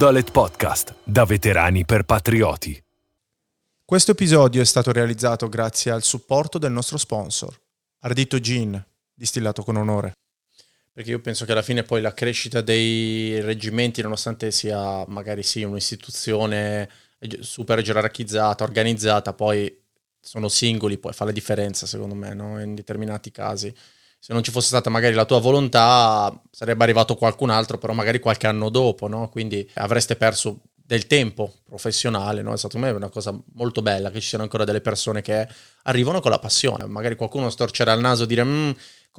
Dolet Podcast, da veterani per patrioti. Questo episodio è stato realizzato grazie al supporto del nostro sponsor, Ardito Gin, distillato con onore. Perché io penso che alla fine poi la crescita dei reggimenti, nonostante sia magari sì un'istituzione super gerarchizzata, organizzata, poi sono singoli, poi fa la differenza secondo me no? in determinati casi se non ci fosse stata magari la tua volontà, sarebbe arrivato qualcun altro, però magari qualche anno dopo, no? Quindi avreste perso del tempo professionale, no? È stato me una cosa molto bella che ci siano ancora delle persone che arrivano con la passione. Magari qualcuno storcerà il naso e dire mm,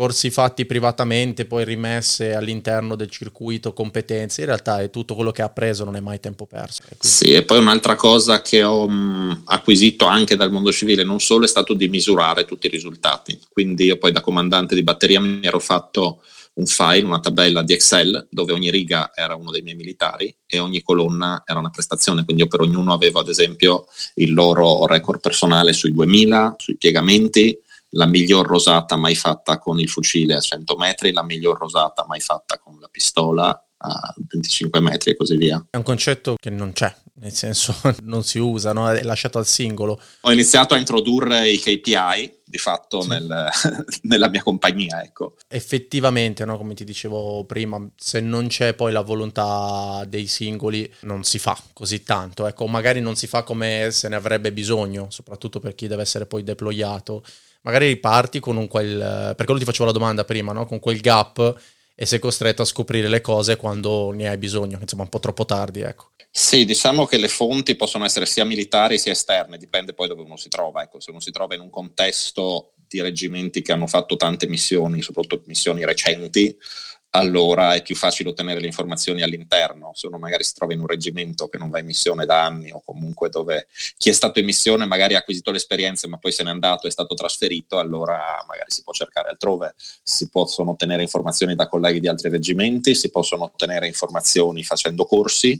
corsi fatti privatamente, poi rimesse all'interno del circuito competenze, in realtà è tutto quello che ha preso, non è mai tempo perso. Quindi... Sì, e poi un'altra cosa che ho mm, acquisito anche dal mondo civile, non solo è stato di misurare tutti i risultati, quindi io poi da comandante di batteria mi ero fatto un file, una tabella di Excel dove ogni riga era uno dei miei militari e ogni colonna era una prestazione, quindi io per ognuno avevo ad esempio il loro record personale sui 2000, sui piegamenti, la miglior rosata mai fatta con il fucile a 100 metri, la miglior rosata mai fatta con la pistola a 25 metri e così via. È un concetto che non c'è, nel senso non si usa, no? è lasciato al singolo. Ho iniziato a introdurre i KPI di fatto sì. nel, nella mia compagnia. Ecco. Effettivamente, no? come ti dicevo prima, se non c'è poi la volontà dei singoli non si fa così tanto, ecco, magari non si fa come se ne avrebbe bisogno, soprattutto per chi deve essere poi deployato magari parti con un quel, per quello ti facevo la domanda prima, no? con quel gap e sei costretto a scoprire le cose quando ne hai bisogno, insomma un po' troppo tardi, ecco. Sì, diciamo che le fonti possono essere sia militari sia esterne, dipende poi dove uno si trova, ecco, se uno si trova in un contesto di reggimenti che hanno fatto tante missioni, soprattutto missioni recenti, allora è più facile ottenere le informazioni all'interno. Se uno magari si trova in un reggimento che non va in missione da anni o comunque dove chi è stato in missione magari ha acquisito l'esperienza ma poi se n'è andato e è stato trasferito, allora magari si può cercare altrove. Si possono ottenere informazioni da colleghi di altri reggimenti, si possono ottenere informazioni facendo corsi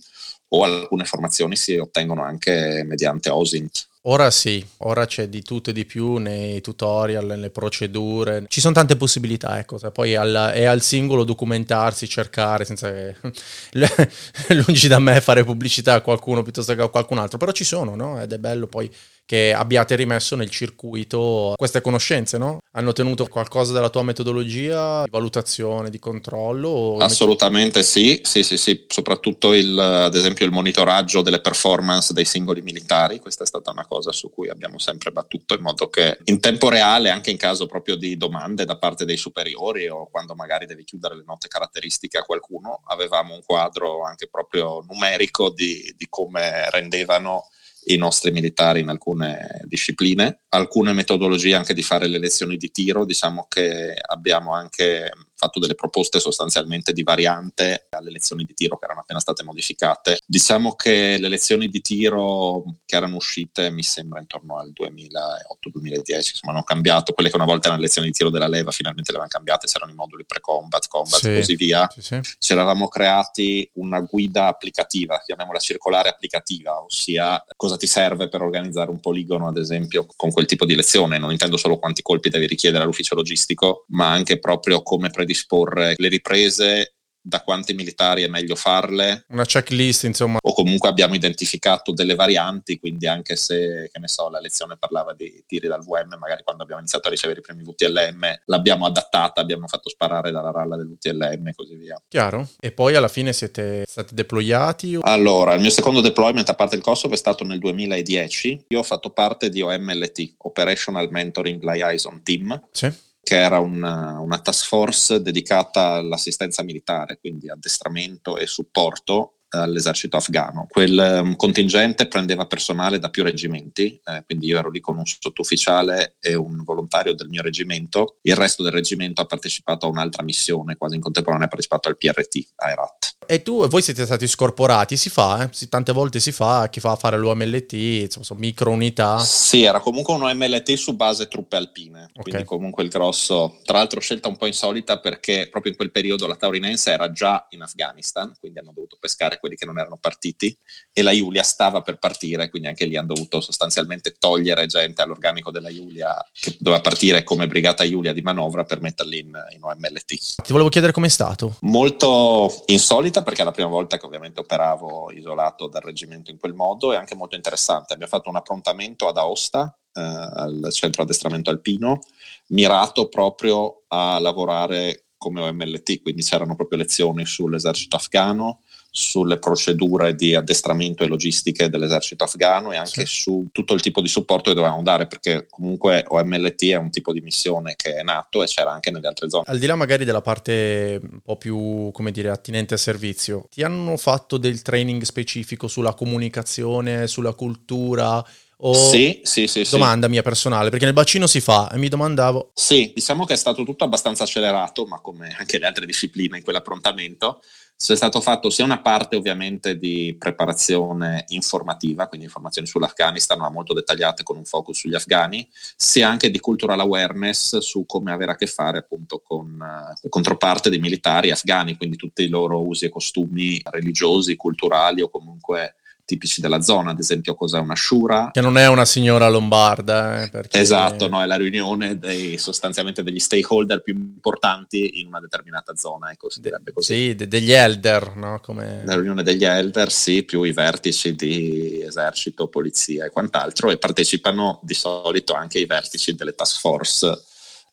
o alcune informazioni si ottengono anche mediante OSINT. Ora sì, ora c'è di tutto e di più nei tutorial, nelle procedure, ci sono tante possibilità, ecco, poi al, è al singolo documentarsi, cercare, senza che lungi da me fare pubblicità a qualcuno piuttosto che a qualcun altro, però ci sono, no? Ed è bello poi che abbiate rimesso nel circuito queste conoscenze, no? Hanno tenuto qualcosa della tua metodologia di valutazione, di controllo? Assolutamente sì, sì, sì, sì, soprattutto il, ad esempio il monitoraggio delle performance dei singoli militari, questa è stata una cosa su cui abbiamo sempre battuto in modo che in tempo reale, anche in caso proprio di domande da parte dei superiori o quando magari devi chiudere le note caratteristiche a qualcuno, avevamo un quadro anche proprio numerico di, di come rendevano i nostri militari in alcune discipline, alcune metodologie anche di fare le lezioni di tiro, diciamo che abbiamo anche fatto delle proposte sostanzialmente di variante alle lezioni di tiro che erano appena state modificate. Diciamo che le lezioni di tiro che erano uscite mi sembra intorno al 2008-2010, insomma hanno cambiato, quelle che una volta erano le lezioni di tiro della leva finalmente le avevano cambiate, c'erano i moduli pre-combat, combat e sì, così via. Sì, sì. Ci eravamo creati una guida applicativa, chiamiamola circolare applicativa, ossia cosa ti serve per organizzare un poligono ad esempio con quel tipo di lezione, non intendo solo quanti colpi devi richiedere all'ufficio logistico, ma anche proprio come predisporre predisporre le riprese da quanti militari è meglio farle. Una checklist, insomma. O comunque abbiamo identificato delle varianti, quindi anche se, che ne so, la lezione parlava di tiri dal VM, magari quando abbiamo iniziato a ricevere i primi VTLM l'abbiamo adattata, abbiamo fatto sparare dalla ralla del VTLM e così via. Chiaro. E poi alla fine siete stati deployati? Allora, il mio secondo deployment a parte il Kosovo è stato nel 2010. Io ho fatto parte di OMLT, Operational Mentoring Liaison Team. Sì che era una, una task force dedicata all'assistenza militare, quindi addestramento e supporto all'esercito afghano. Quel um, contingente prendeva personale da più reggimenti, eh, quindi io ero lì con un sottufficiale e un volontario del mio reggimento. Il resto del reggimento ha partecipato a un'altra missione, quasi in contemporanea ha partecipato al PRT, a Herat. E tu, voi siete stati scorporati, si fa, eh? tante volte si fa, chi fa fare l'OMLT, insomma, sono micro unità. Sì, era comunque un OMLT su base truppe alpine, okay. quindi comunque il grosso, tra l'altro scelta un po' insolita perché proprio in quel periodo la Taurinense era già in Afghanistan, quindi hanno dovuto pescare quelli che non erano partiti, e la Giulia stava per partire, quindi anche lì hanno dovuto sostanzialmente togliere gente all'organico della Giulia che doveva partire come brigata Giulia di manovra per metterli in, in OMLT. Ti volevo chiedere com'è stato. Molto insolita perché è la prima volta che ovviamente operavo isolato dal reggimento in quel modo e anche molto interessante. Abbiamo fatto un approntamento ad Aosta, eh, al centro addestramento alpino, mirato proprio a lavorare come OMLT, quindi c'erano proprio lezioni sull'esercito afghano, sulle procedure di addestramento e logistiche dell'esercito afghano e anche sì. su tutto il tipo di supporto che dovevamo dare, perché comunque OMLT è un tipo di missione che è nato e c'era anche nelle altre zone. Al di là magari della parte un po' più, come dire, attinente al servizio, ti hanno fatto del training specifico sulla comunicazione, sulla cultura? O sì, sì, sì, domanda mia personale, perché nel bacino si fa e mi domandavo. Sì, diciamo che è stato tutto abbastanza accelerato, ma come anche le altre discipline in quell'approntamento, c'è stato fatto sia una parte ovviamente di preparazione informativa, quindi informazioni sull'Afghanistan, ma molto dettagliate con un focus sugli afghani, sia anche di cultural awareness su come avere a che fare appunto con uh, controparte dei militari afghani, quindi tutti i loro usi e costumi religiosi, culturali o comunque tipici della zona, ad esempio cos'è una shura. Che non è una signora lombarda. Eh, perché... Esatto, no, è la riunione dei, sostanzialmente degli stakeholder più importanti in una determinata zona, ecco, si direbbe così. Sì, de- degli elder, no? Come... La riunione degli elder, sì, più i vertici di esercito, polizia e quant'altro, e partecipano di solito anche i vertici delle task force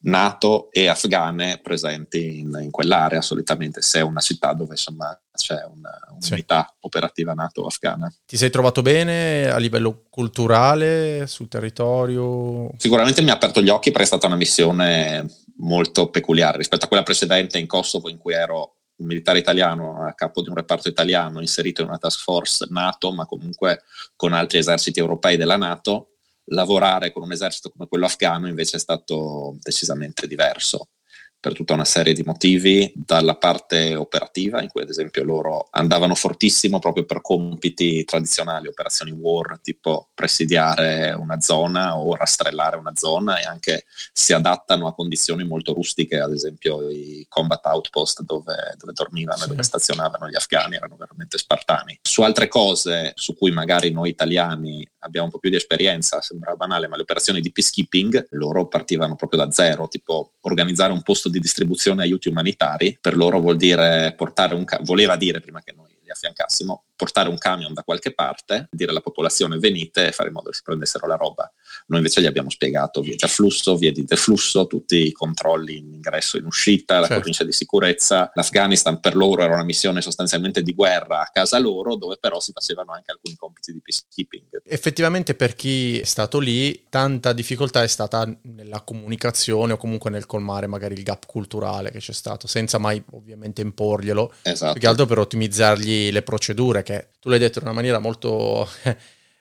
NATO e afghane presenti in, in, quell'area solitamente, se è una città dove insomma c'è una, un'unità sì. operativa NATO afghana. Ti sei trovato bene a livello culturale sul territorio? Sicuramente mi ha aperto gli occhi perché è stata una missione molto peculiare rispetto a quella precedente in Kosovo in cui ero un militare italiano a capo di un reparto italiano inserito in una task force NATO, ma comunque con altri eserciti europei della NATO lavorare con un esercito come quello afghano invece è stato decisamente diverso per tutta una serie di motivi, dalla parte operativa, in cui ad esempio loro andavano fortissimo proprio per compiti tradizionali, operazioni war, tipo presidiare una zona o rastrellare una zona e anche si adattano a condizioni molto rustiche, ad esempio i combat outpost dove, dove dormivano e sì. dove stazionavano gli afghani erano veramente spartani. Su altre cose su cui magari noi italiani abbiamo un po' più di esperienza, sembra banale, ma le operazioni di peacekeeping loro partivano proprio da zero, tipo organizzare un posto di distribuzione aiuti umanitari, per loro vuol dire portare un ca- voleva dire prima che noi li affiancassimo, portare un camion da qualche parte, dire alla popolazione venite e fare in modo che si prendessero la roba. Noi invece gli abbiamo spiegato vie di afflusso, vie di deflusso, tutti i controlli in ingresso e in uscita, la certo. cornice di sicurezza. L'Afghanistan per loro era una missione sostanzialmente di guerra a casa loro, dove però si facevano anche alcuni compiti di peacekeeping. Effettivamente per chi è stato lì, tanta difficoltà è stata nella comunicazione o comunque nel colmare magari il gap culturale che c'è stato, senza mai ovviamente imporglielo, esatto. più che altro per ottimizzargli le procedure, che tu l'hai detto in una maniera molto eh,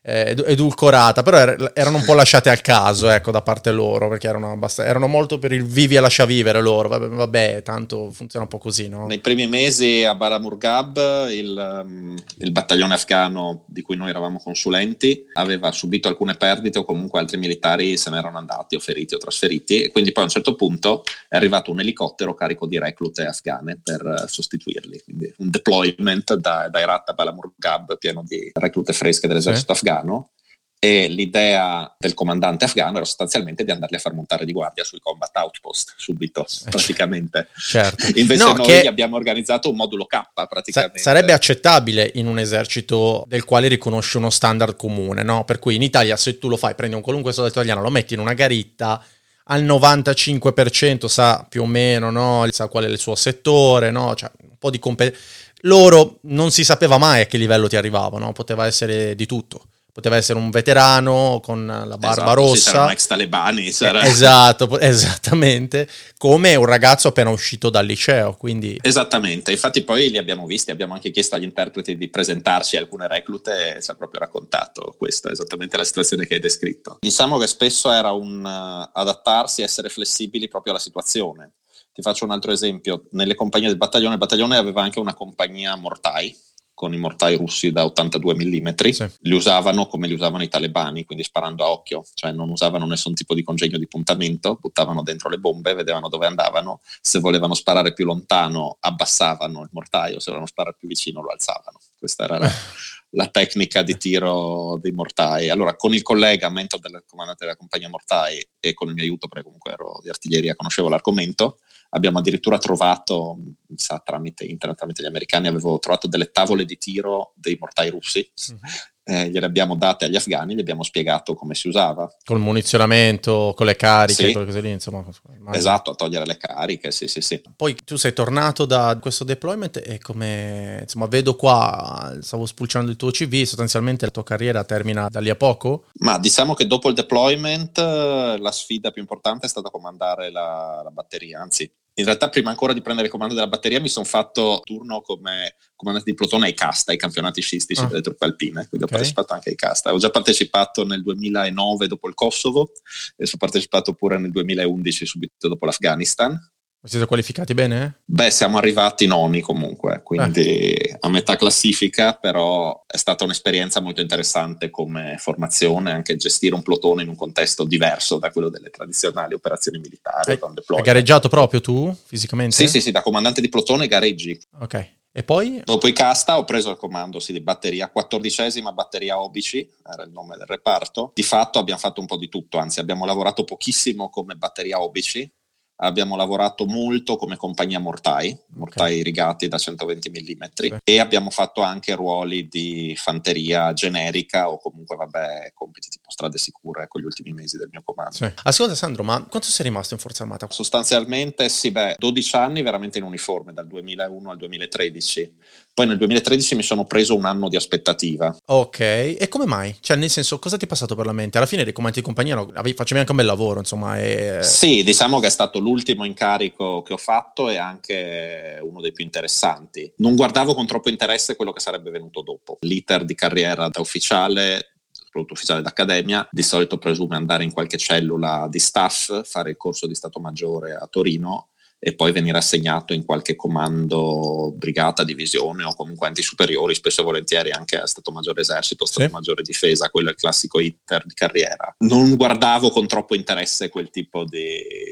edulcorata, però er- erano un po' lasciate al caso, ecco, da parte loro, perché erano, abbast- erano molto per il vivi e lascia vivere loro, vabbè, vabbè, tanto funziona un po' così, no? Nei primi mesi a Baramurgab, il, um, il battaglione afghano di cui noi eravamo consulenti, aveva subito alcune perdite o comunque altri militari se ne erano andati o feriti o trasferiti e quindi poi a un certo punto è arrivato un elicottero carico di reclute afghane per sostituirli, quindi un deployment da, da Herat a Baramurgab pieno di reclute fresche dell'esercito sì. afghano afghano e l'idea del comandante afghano era sostanzialmente di andarli a far montare di guardia sui combat outpost subito, eh, praticamente. Certo. Invece no, noi abbiamo organizzato un modulo K praticamente. sarebbe accettabile in un esercito del quale riconosce uno standard comune, no? Per cui in Italia se tu lo fai, prendi un qualunque soldato italiano, lo metti in una garitta, al 95% sa più o meno, no? Sa qual è il suo settore, no? Cioè, un po' di competenza. Loro non si sapeva mai a che livello ti arrivavano, poteva essere di tutto poteva essere un veterano con la barba esatto, rossa. Sì, ex talebani. Sarà. Esatto, esattamente, come un ragazzo appena uscito dal liceo. Quindi... Esattamente, infatti poi li abbiamo visti, abbiamo anche chiesto agli interpreti di presentarci alcune reclute e ci ha proprio raccontato questa, esattamente la situazione che hai descritto. Diciamo che spesso era un uh, adattarsi, essere flessibili proprio alla situazione. Ti faccio un altro esempio, nelle compagnie del battaglione, il battaglione aveva anche una compagnia mortai, con i mortai russi da 82 mm, sì. li usavano come li usavano i talebani, quindi sparando a occhio, cioè non usavano nessun tipo di congegno di puntamento, buttavano dentro le bombe, vedevano dove andavano, se volevano sparare più lontano abbassavano il mortaio, se volevano sparare più vicino lo alzavano. Questa era la, la tecnica di tiro dei mortai. Allora, con il collega, mentor del comandante della compagnia mortai e con il mio aiuto, perché comunque ero di artiglieria, conoscevo l'argomento, abbiamo addirittura trovato, sa, tramite internet, tramite gli americani, avevo trovato delle tavole di tiro dei mortai russi. Mm-hmm eh, gliele abbiamo date agli afghani, gli abbiamo spiegato come si usava. Col munizionamento, con le cariche, sì. cose lì, insomma. Esatto, a togliere le cariche, sì, sì, sì. Poi tu sei tornato da questo deployment e come, insomma, vedo qua, stavo spulciando il tuo CV, sostanzialmente la tua carriera termina da lì a poco? Ma diciamo che dopo il deployment eh, la sfida più importante è stata comandare la, la batteria, anzi in realtà prima ancora di prendere il comando della batteria mi sono fatto turno come comandante di plotone ai casta, ai campionati scistici ah. delle truppe alpine, quindi okay. ho partecipato anche ai casta. Ho già partecipato nel 2009 dopo il Kosovo e sono partecipato pure nel 2011 subito dopo l'Afghanistan siete qualificati bene? Beh, siamo arrivati noni comunque, quindi eh. a metà classifica, però è stata un'esperienza molto interessante come formazione, anche gestire un plotone in un contesto diverso da quello delle tradizionali operazioni militari. Hai, hai gareggiato proprio tu fisicamente? Sì, sì, sì, da comandante di plotone gareggi. Ok. E poi? Dopo i casta ho preso il comando sì, di batteria, quattordicesima batteria Obici, era il nome del reparto. Di fatto abbiamo fatto un po' di tutto, anzi abbiamo lavorato pochissimo come batteria Obici, abbiamo lavorato molto come compagnia mortai, mortai okay. rigati da 120 mm okay. e abbiamo fatto anche ruoli di fanteria generica o comunque vabbè compiti tipo strade sicure con gli ultimi mesi del mio comando. Sì. Ascolta Sandro, ma quanto sei rimasto in Forza Armata? Sostanzialmente sì, beh, 12 anni veramente in uniforme dal 2001 al 2013. Poi nel 2013 mi sono preso un anno di aspettativa. Ok, e come mai? Cioè nel senso cosa ti è passato per la mente? Alla fine dei comandi di compagnia facevi anche un bel lavoro insomma. E... Sì, diciamo che è stato l'ultimo incarico che ho fatto e anche uno dei più interessanti. Non guardavo con troppo interesse quello che sarebbe venuto dopo. L'iter di carriera da ufficiale soprattutto ufficiale d'accademia, di solito presume andare in qualche cellula di staff, fare il corso di Stato Maggiore a Torino e poi venire assegnato in qualche comando, brigata, divisione o comunque enti superiori, spesso e volentieri anche a Stato Maggiore Esercito, Stato sì. Maggiore Difesa, quello è il classico iter di carriera. Non guardavo con troppo interesse quel tipo di,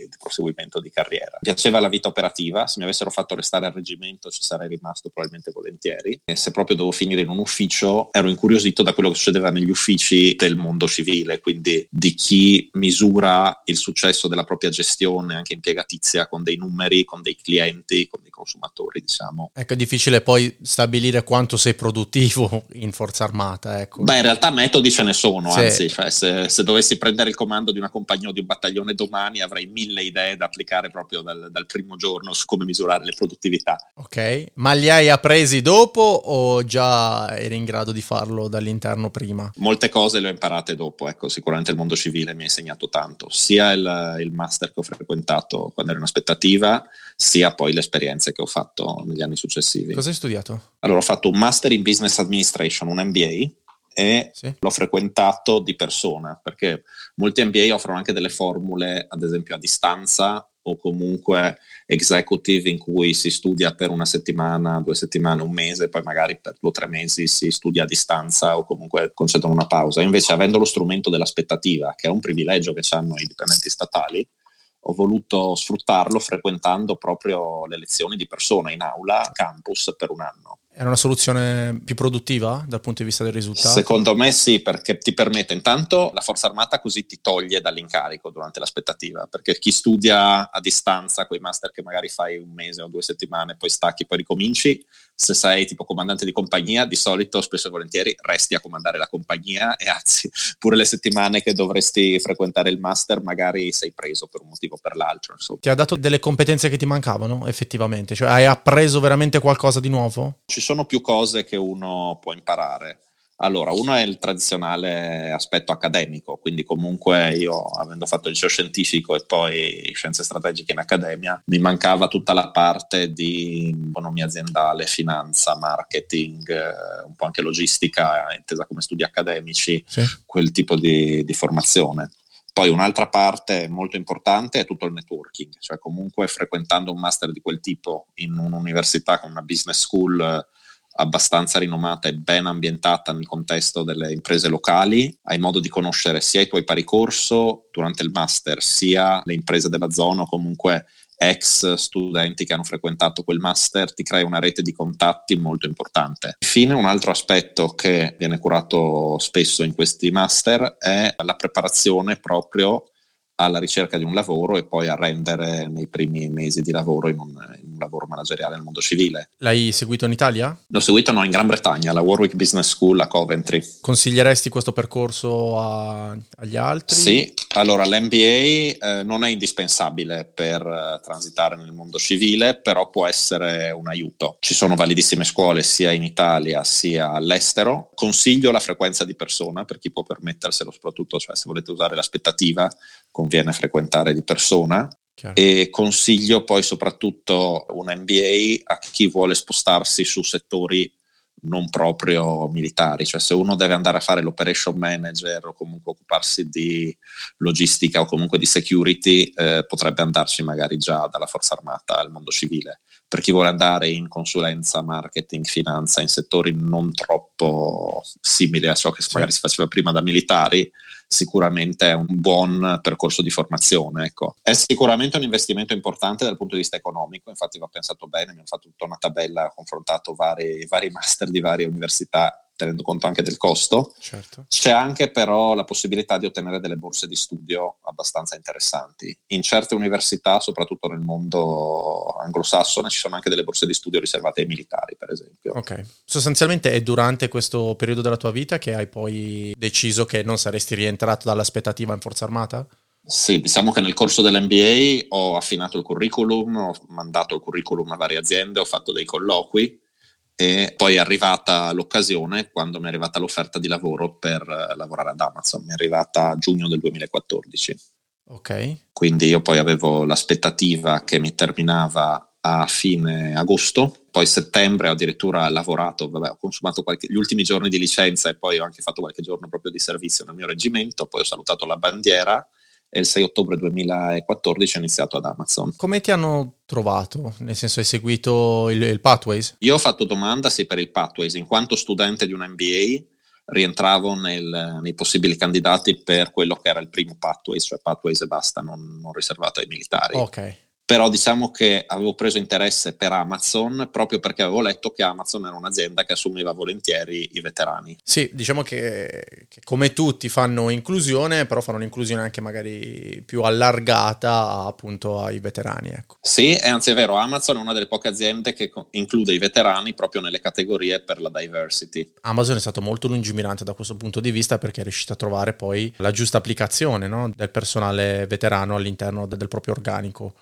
di proseguimento di carriera. Piaceva la vita operativa, se mi avessero fatto restare al reggimento ci sarei rimasto probabilmente volentieri e se proprio devo finire in un ufficio ero incuriosito da quello che succedeva negli uffici del mondo civile, quindi di chi misura il successo della propria gestione anche impiegatizia con dei numeri numeri, con dei clienti, con dei consumatori, diciamo. Ecco, è difficile poi stabilire quanto sei produttivo in forza armata, ecco. Beh, in realtà metodi ce ne sono, sì. anzi, cioè, se, se, dovessi prendere il comando di una compagnia o di un battaglione domani avrei mille idee da applicare proprio dal, dal primo giorno su come misurare le produttività. Ok, ma li hai appresi dopo o già eri in grado di farlo dall'interno prima? Molte cose le ho imparate dopo, ecco, sicuramente il mondo civile mi ha insegnato tanto, sia il, il master che ho frequentato quando ero in aspettativa, educativa, sia poi le esperienze che ho fatto negli anni successivi. Cosa hai studiato? Allora, ho fatto un Master in Business Administration, un MBA, e sì. l'ho frequentato di persona, perché molti MBA offrono anche delle formule, ad esempio a distanza o comunque executive in cui si studia per una settimana, due settimane, un mese, poi magari per due o tre mesi si studia a distanza o comunque concedono una pausa. Invece avendo lo strumento dell'aspettativa, che è un privilegio che hanno i dipendenti statali, ho voluto sfruttarlo frequentando proprio le lezioni di persona in aula, campus per un anno. Era una soluzione più produttiva dal punto di vista del risultato? Secondo me sì, perché ti permette intanto la forza armata così ti toglie dall'incarico durante l'aspettativa, perché chi studia a distanza, quei master che magari fai un mese o due settimane, poi stacchi, poi ricominci, se sei tipo comandante di compagnia, di solito spesso e volentieri resti a comandare la compagnia e anzi pure le settimane che dovresti frequentare il master magari sei preso per un motivo o per l'altro. Insomma. Ti ha dato delle competenze che ti mancavano effettivamente? Cioè hai appreso veramente qualcosa di nuovo? Ci sono più cose che uno può imparare. Allora, uno è il tradizionale aspetto accademico, quindi comunque io, avendo fatto il liceo scientifico e poi scienze strategiche in accademia, mi mancava tutta la parte di economia aziendale, finanza, marketing, eh, un po' anche logistica, intesa come studi accademici, sì. quel tipo di, di formazione. Poi un'altra parte molto importante è tutto il networking, cioè comunque frequentando un master di quel tipo in un'università con una business school abbastanza rinomata e ben ambientata nel contesto delle imprese locali, hai modo di conoscere sia i tuoi pari corso durante il master, sia le imprese della zona o comunque ex studenti che hanno frequentato quel master, ti crei una rete di contatti molto importante. Infine, un altro aspetto che viene curato spesso in questi master è la preparazione proprio alla ricerca di un lavoro e poi a rendere nei primi mesi di lavoro in un, in un, lavoro manageriale nel mondo civile. L'hai seguito in Italia? L'ho seguito no, in Gran Bretagna, alla Warwick Business School a Coventry. Consiglieresti questo percorso a, agli altri? Sì, allora l'MBA eh, non è indispensabile per uh, transitare nel mondo civile, però può essere un aiuto. Ci sono validissime scuole sia in Italia sia all'estero. Consiglio la frequenza di persona per chi può permetterselo, soprattutto cioè, se volete usare l'aspettativa conviene frequentare di persona. Chiaro. E consiglio poi soprattutto un MBA a chi vuole spostarsi su settori non proprio militari, cioè se uno deve andare a fare l'operation manager o comunque occuparsi di logistica o comunque di security, eh, potrebbe andarci magari già dalla forza armata al mondo civile. Per chi vuole andare in consulenza, marketing, finanza, in settori non troppo simili a ciò che sì. magari si faceva prima da militari, sicuramente è un buon percorso di formazione. Ecco. È sicuramente un investimento importante dal punto di vista economico, infatti va pensato bene, hanno fatto tutta una tabella, confrontato vari, vari master di varie università tenendo conto anche del costo. Certo. C'è anche però la possibilità di ottenere delle borse di studio abbastanza interessanti. In certe università, soprattutto nel mondo anglosassone, ci sono anche delle borse di studio riservate ai militari, per esempio. Ok. Sostanzialmente è durante questo periodo della tua vita che hai poi deciso che non saresti rientrato dall'aspettativa in Forza Armata? Sì, diciamo che nel corso dell'MBA ho affinato il curriculum, ho mandato il curriculum a varie aziende, ho fatto dei colloqui e poi è arrivata l'occasione quando mi è arrivata l'offerta di lavoro per eh, lavorare ad Amazon, mi è arrivata a giugno del 2014. Ok. Quindi io poi avevo l'aspettativa che mi terminava a fine agosto, poi settembre ho addirittura lavorato, vabbè, ho consumato qualche, gli ultimi giorni di licenza e poi ho anche fatto qualche giorno proprio di servizio nel mio reggimento, poi ho salutato la bandiera e il 6 ottobre 2014 ho iniziato ad Amazon. Come ti hanno trovato? Nel senso hai seguito il, il Pathways? Io ho fatto domanda sì per il Pathways, in quanto studente di un MBA rientravo nel, nei possibili candidati per quello che era il primo Pathways, cioè Pathways e basta, non, non riservato ai militari. Ok però diciamo che avevo preso interesse per Amazon proprio perché avevo letto che Amazon era un'azienda che assumeva volentieri i veterani. Sì, diciamo che, che come tutti fanno inclusione, però fanno un'inclusione anche magari più allargata appunto ai veterani. Ecco. Sì, e anzi è vero, Amazon è una delle poche aziende che include i veterani proprio nelle categorie per la diversity. Amazon è stato molto lungimirante da questo punto di vista perché è riuscito a trovare poi la giusta applicazione no? del personale veterano all'interno del proprio organico.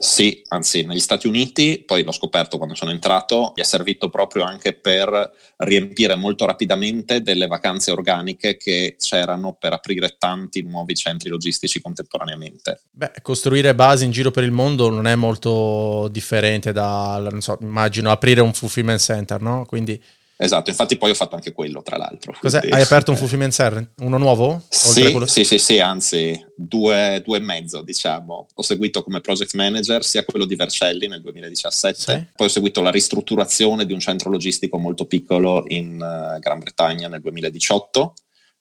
Sì, anzi negli Stati Uniti, poi l'ho scoperto quando sono entrato, gli è servito proprio anche per riempire molto rapidamente delle vacanze organiche che c'erano per aprire tanti nuovi centri logistici contemporaneamente. Beh, costruire basi in giro per il mondo non è molto differente da, non so, immagino, aprire un fulfillment center, no? Quindi Esatto, infatti poi ho fatto anche quello, tra l'altro. Cos'è? Quindi... Hai aperto un fulfillment center? Uno nuovo? Sì, sì, sì, sì, anzi due, due, e mezzo, diciamo. Ho seguito come project manager sia quello di Vercelli nel 2017, sì. poi ho seguito la ristrutturazione di un centro logistico molto piccolo in uh, Gran Bretagna nel 2018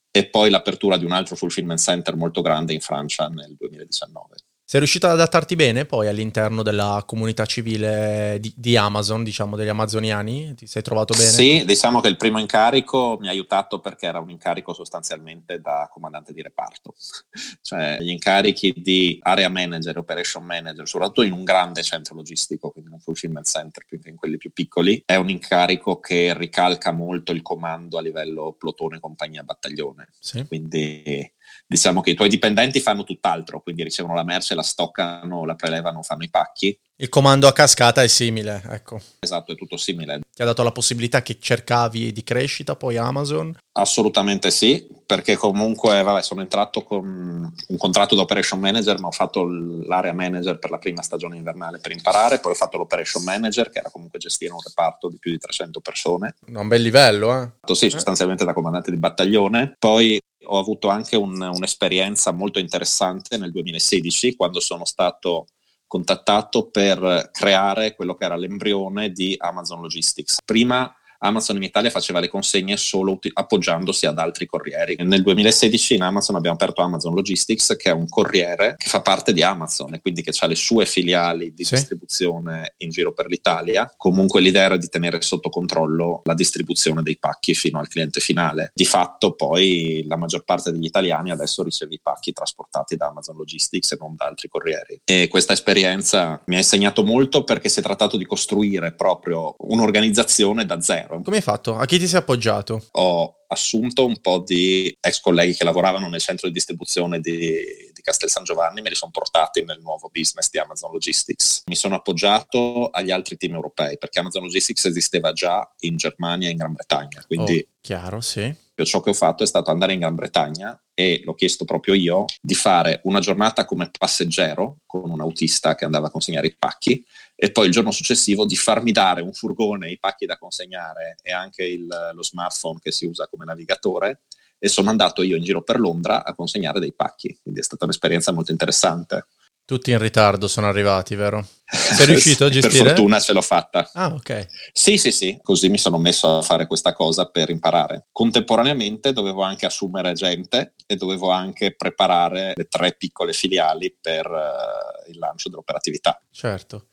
e poi l'apertura di un altro fulfillment center molto grande in Francia nel 2019. Sei riuscito ad adattarti bene poi all'interno della comunità civile di, di, Amazon, diciamo, degli amazoniani? Ti sei trovato bene? Sì, diciamo che il primo incarico mi ha aiutato perché era un incarico sostanzialmente da comandante di reparto. cioè gli incarichi di area manager, operation manager, soprattutto in un grande centro logistico, quindi un fulfillment center, più che in quelli più piccoli, è un incarico che ricalca molto il comando a livello plotone, compagnia, battaglione. Sì. Quindi diciamo che i tuoi dipendenti fanno tutt'altro, quindi ricevono la merce, la stoccano, la prelevano, fanno i pacchi. Il comando a cascata è simile, ecco. Esatto, è tutto simile. Ti ha dato la possibilità che cercavi di crescita poi Amazon? Assolutamente sì, perché comunque vabbè, sono entrato con un contratto da operation manager, ma ho fatto l'area manager per la prima stagione invernale per imparare, poi ho fatto l'operation manager, che era comunque gestire un reparto di più di 300 persone. Un bel livello, eh? Sì, sostanzialmente da comandante di battaglione. Poi ho avuto anche un, un'esperienza molto interessante nel 2016 quando sono stato contattato per creare quello che era l'embrione di Amazon Logistics. Prima Amazon in Italia faceva le consegne solo uti- appoggiandosi ad altri corrieri. Nel 2016 in Amazon abbiamo aperto Amazon Logistics, che è un corriere che fa parte di Amazon e quindi che ha le sue filiali di sì. distribuzione in giro per l'Italia. Comunque l'idea era di tenere sotto controllo la distribuzione dei pacchi fino al cliente finale. Di fatto poi la maggior parte degli italiani adesso riceve i pacchi trasportati da Amazon Logistics e non da altri corrieri. E questa esperienza mi ha insegnato molto perché si è trattato di costruire proprio un'organizzazione da zero. Come hai fatto? A chi ti sei appoggiato? Ho assunto un po' di ex colleghi che lavoravano nel centro di distribuzione di, di Castel San Giovanni, me li sono portati nel nuovo business di Amazon Logistics. Mi sono appoggiato agli altri team europei perché Amazon Logistics esisteva già in Germania e in Gran Bretagna. Quindi oh, chiaro, sì. Ciò che ho fatto è stato andare in Gran Bretagna e l'ho chiesto proprio io di fare una giornata come passeggero con un autista che andava a consegnare i pacchi e poi il giorno successivo di farmi dare un furgone, i pacchi da consegnare e anche il, lo smartphone che si usa come navigatore e sono andato io in giro per Londra a consegnare dei pacchi, quindi è stata un'esperienza molto interessante. Tutti in ritardo sono arrivati, vero? Sei riuscito a gestire? per fortuna ce l'ho fatta. Ah, ok. Sì, sì, sì, così mi sono messo a fare questa cosa per imparare. Contemporaneamente dovevo anche assumere gente e dovevo anche preparare le tre piccole filiali per uh, il lancio dell'operatività. Certo.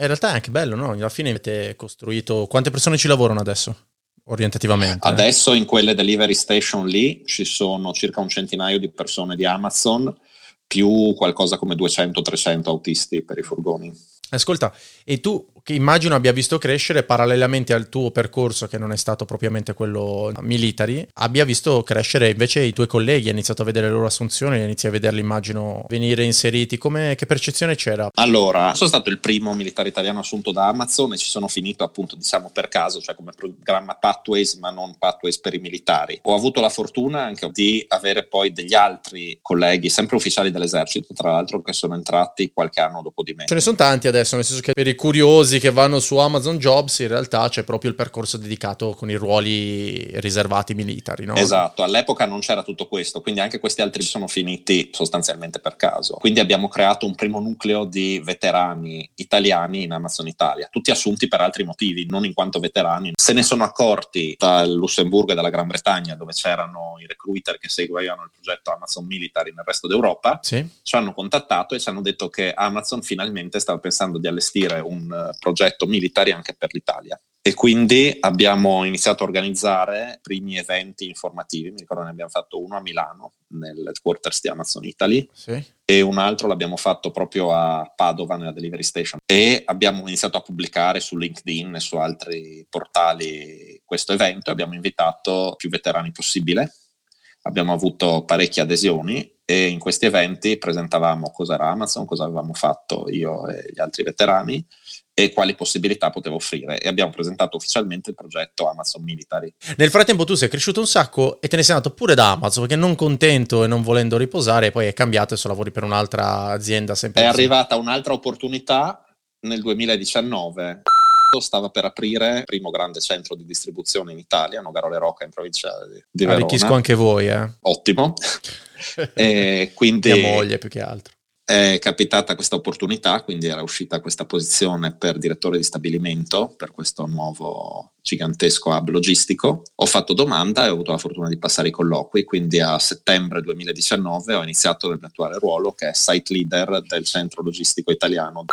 In realtà è anche bello, no? Alla fine avete costruito... Quante persone ci lavorano adesso? Orientativamente. Adesso in quelle delivery station lì ci sono circa un centinaio di persone di Amazon più qualcosa come 200-300 autisti per i furgoni. Ascolta, e tu che immagino abbia visto crescere parallelamente al tuo percorso, che non è stato propriamente quello military, abbia visto crescere invece i tuoi colleghi, hai iniziato a vedere le loro assunzioni, inizi a vederli, immagino, venire inseriti. Come, che percezione c'era? Allora, sono stato il primo militare italiano assunto da Amazon e ci sono finito appunto, diciamo, per caso, cioè come programma Pathways, ma non Pathways per i militari. Ho avuto la fortuna anche di avere poi degli altri colleghi, sempre ufficiali dell'esercito, tra l'altro, che sono entrati qualche anno dopo di me. Ce ne sono tanti adesso, nel senso che per i curiosi che vanno su Amazon Jobs, in realtà c'è proprio il percorso dedicato con i ruoli riservati militari. No? Esatto, all'epoca non c'era tutto questo, quindi anche questi altri sono finiti sostanzialmente per caso. Quindi abbiamo creato un primo nucleo di veterani italiani in Amazon Italia, tutti assunti per altri motivi, non in quanto veterani. Se ne sono accorti dal Lussemburgo e dalla Gran Bretagna, dove c'erano i recruiter che seguivano il progetto Amazon Military nel resto d'Europa, sì. ci hanno contattato e ci hanno detto che Amazon finalmente stava pensando di allestire un progetto militari anche per l'Italia. E quindi abbiamo iniziato a organizzare primi eventi informativi, mi ricordo ne abbiamo fatto uno a Milano, nel headquarters di Amazon Italy, sì. e un altro l'abbiamo fatto proprio a Padova, nella Delivery Station. E abbiamo iniziato a pubblicare su LinkedIn e su altri portali questo evento, abbiamo invitato più veterani possibile, abbiamo avuto parecchie adesioni e in questi eventi presentavamo cosa era Amazon, cosa avevamo fatto io e gli altri veterani e quali possibilità potevo offrire e abbiamo presentato ufficialmente il progetto Amazon Military. Nel frattempo tu sei cresciuto un sacco e te ne sei andato pure da Amazon perché non contento e non volendo riposare poi è cambiato e adesso lavori per un'altra azienda sempre. È così. arrivata un'altra opportunità nel 2019 stava per aprire il primo grande centro di distribuzione in Italia, Nogarole Rocca in provincia di Verona. Arricchisco anche voi, eh. Ottimo. e quindi... Mia moglie più che altro è capitata questa opportunità, quindi era uscita questa posizione per direttore di stabilimento per questo nuovo gigantesco hub logistico. Ho fatto domanda e ho avuto la fortuna di passare i colloqui, quindi a settembre 2019 ho iniziato il mio attuale ruolo che è site leader del centro logistico italiano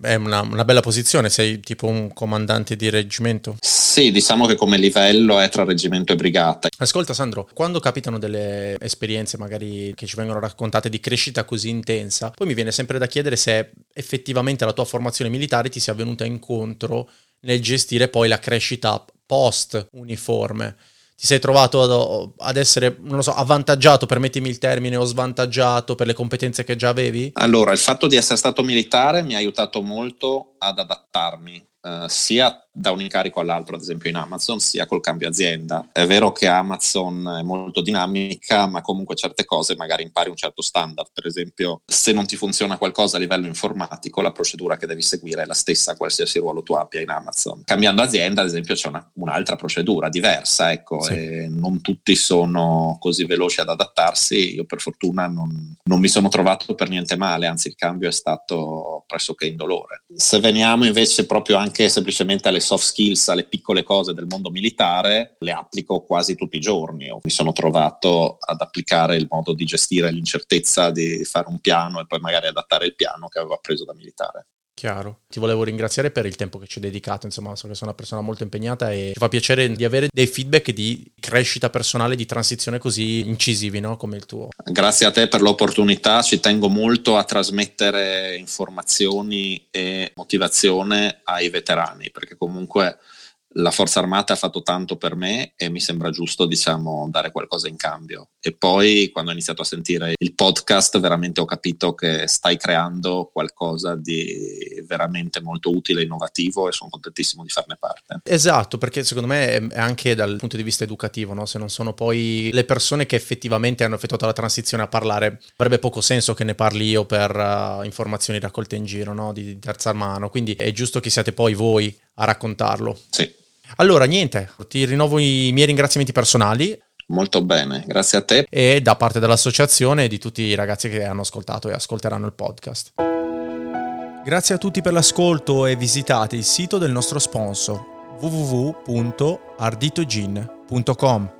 è una, una, bella posizione, sei tipo un comandante di reggimento? Sì, diciamo che come livello è tra reggimento e brigata. Ascolta Sandro, quando capitano delle esperienze magari che ci vengono raccontate di crescita così intensa, poi mi viene sempre da chiedere se effettivamente la tua formazione militare ti sia venuta incontro nel gestire poi la crescita post uniforme ti sei trovato ad, essere, non lo so, avvantaggiato, permettimi il termine, o svantaggiato per le competenze che già avevi? Allora, il fatto di essere stato militare mi ha aiutato molto ad adattarmi, eh, sia da un incarico all'altro, ad esempio in Amazon, sia col cambio azienda. È vero che Amazon è molto dinamica, ma comunque certe cose magari impari un certo standard. Per esempio, se non ti funziona qualcosa a livello informatico, la procedura che devi seguire è la stessa qualsiasi ruolo tu abbia in Amazon. Cambiando azienda, ad esempio, c'è una, un'altra procedura diversa, ecco, sì. e non tutti sono così veloci ad adattarsi. Io per fortuna non, non mi sono trovato per niente male, anzi il cambio è stato pressoché indolore. Se veniamo invece proprio anche anche semplicemente alle soft skills, alle piccole cose del mondo militare, le applico quasi tutti i giorni. Mi sono trovato ad applicare il modo di gestire l'incertezza di fare un piano e poi magari adattare il piano che avevo appreso da militare. Chiaro. Ti volevo ringraziare per il tempo che ci hai dedicato, insomma, so che sei una persona molto impegnata e ci fa piacere di avere dei feedback di crescita personale, di transizione così incisivi, no? Come il tuo. Grazie a te per l'opportunità, ci tengo molto a trasmettere informazioni e motivazione ai veterani, perché comunque la Forza Armata ha fatto tanto per me e mi sembra giusto, diciamo, dare qualcosa in cambio. E poi quando ho iniziato a sentire il podcast, veramente ho capito che stai creando qualcosa di veramente molto utile e innovativo e sono contentissimo di farne parte. Esatto, perché secondo me è anche dal punto di vista educativo, no? se non sono poi le persone che effettivamente hanno effettuato la transizione a parlare, avrebbe poco senso che ne parli io per uh, informazioni raccolte in giro, no? di terza mano. Quindi è giusto che siate poi voi a raccontarlo. Sì. Allora, niente, ti rinnovo i miei ringraziamenti personali. Molto bene, grazie a te. E da parte dell'associazione e di tutti i ragazzi che hanno ascoltato e ascolteranno il podcast. Grazie a tutti per l'ascolto e visitate il sito del nostro sponsor www.arditogin.com.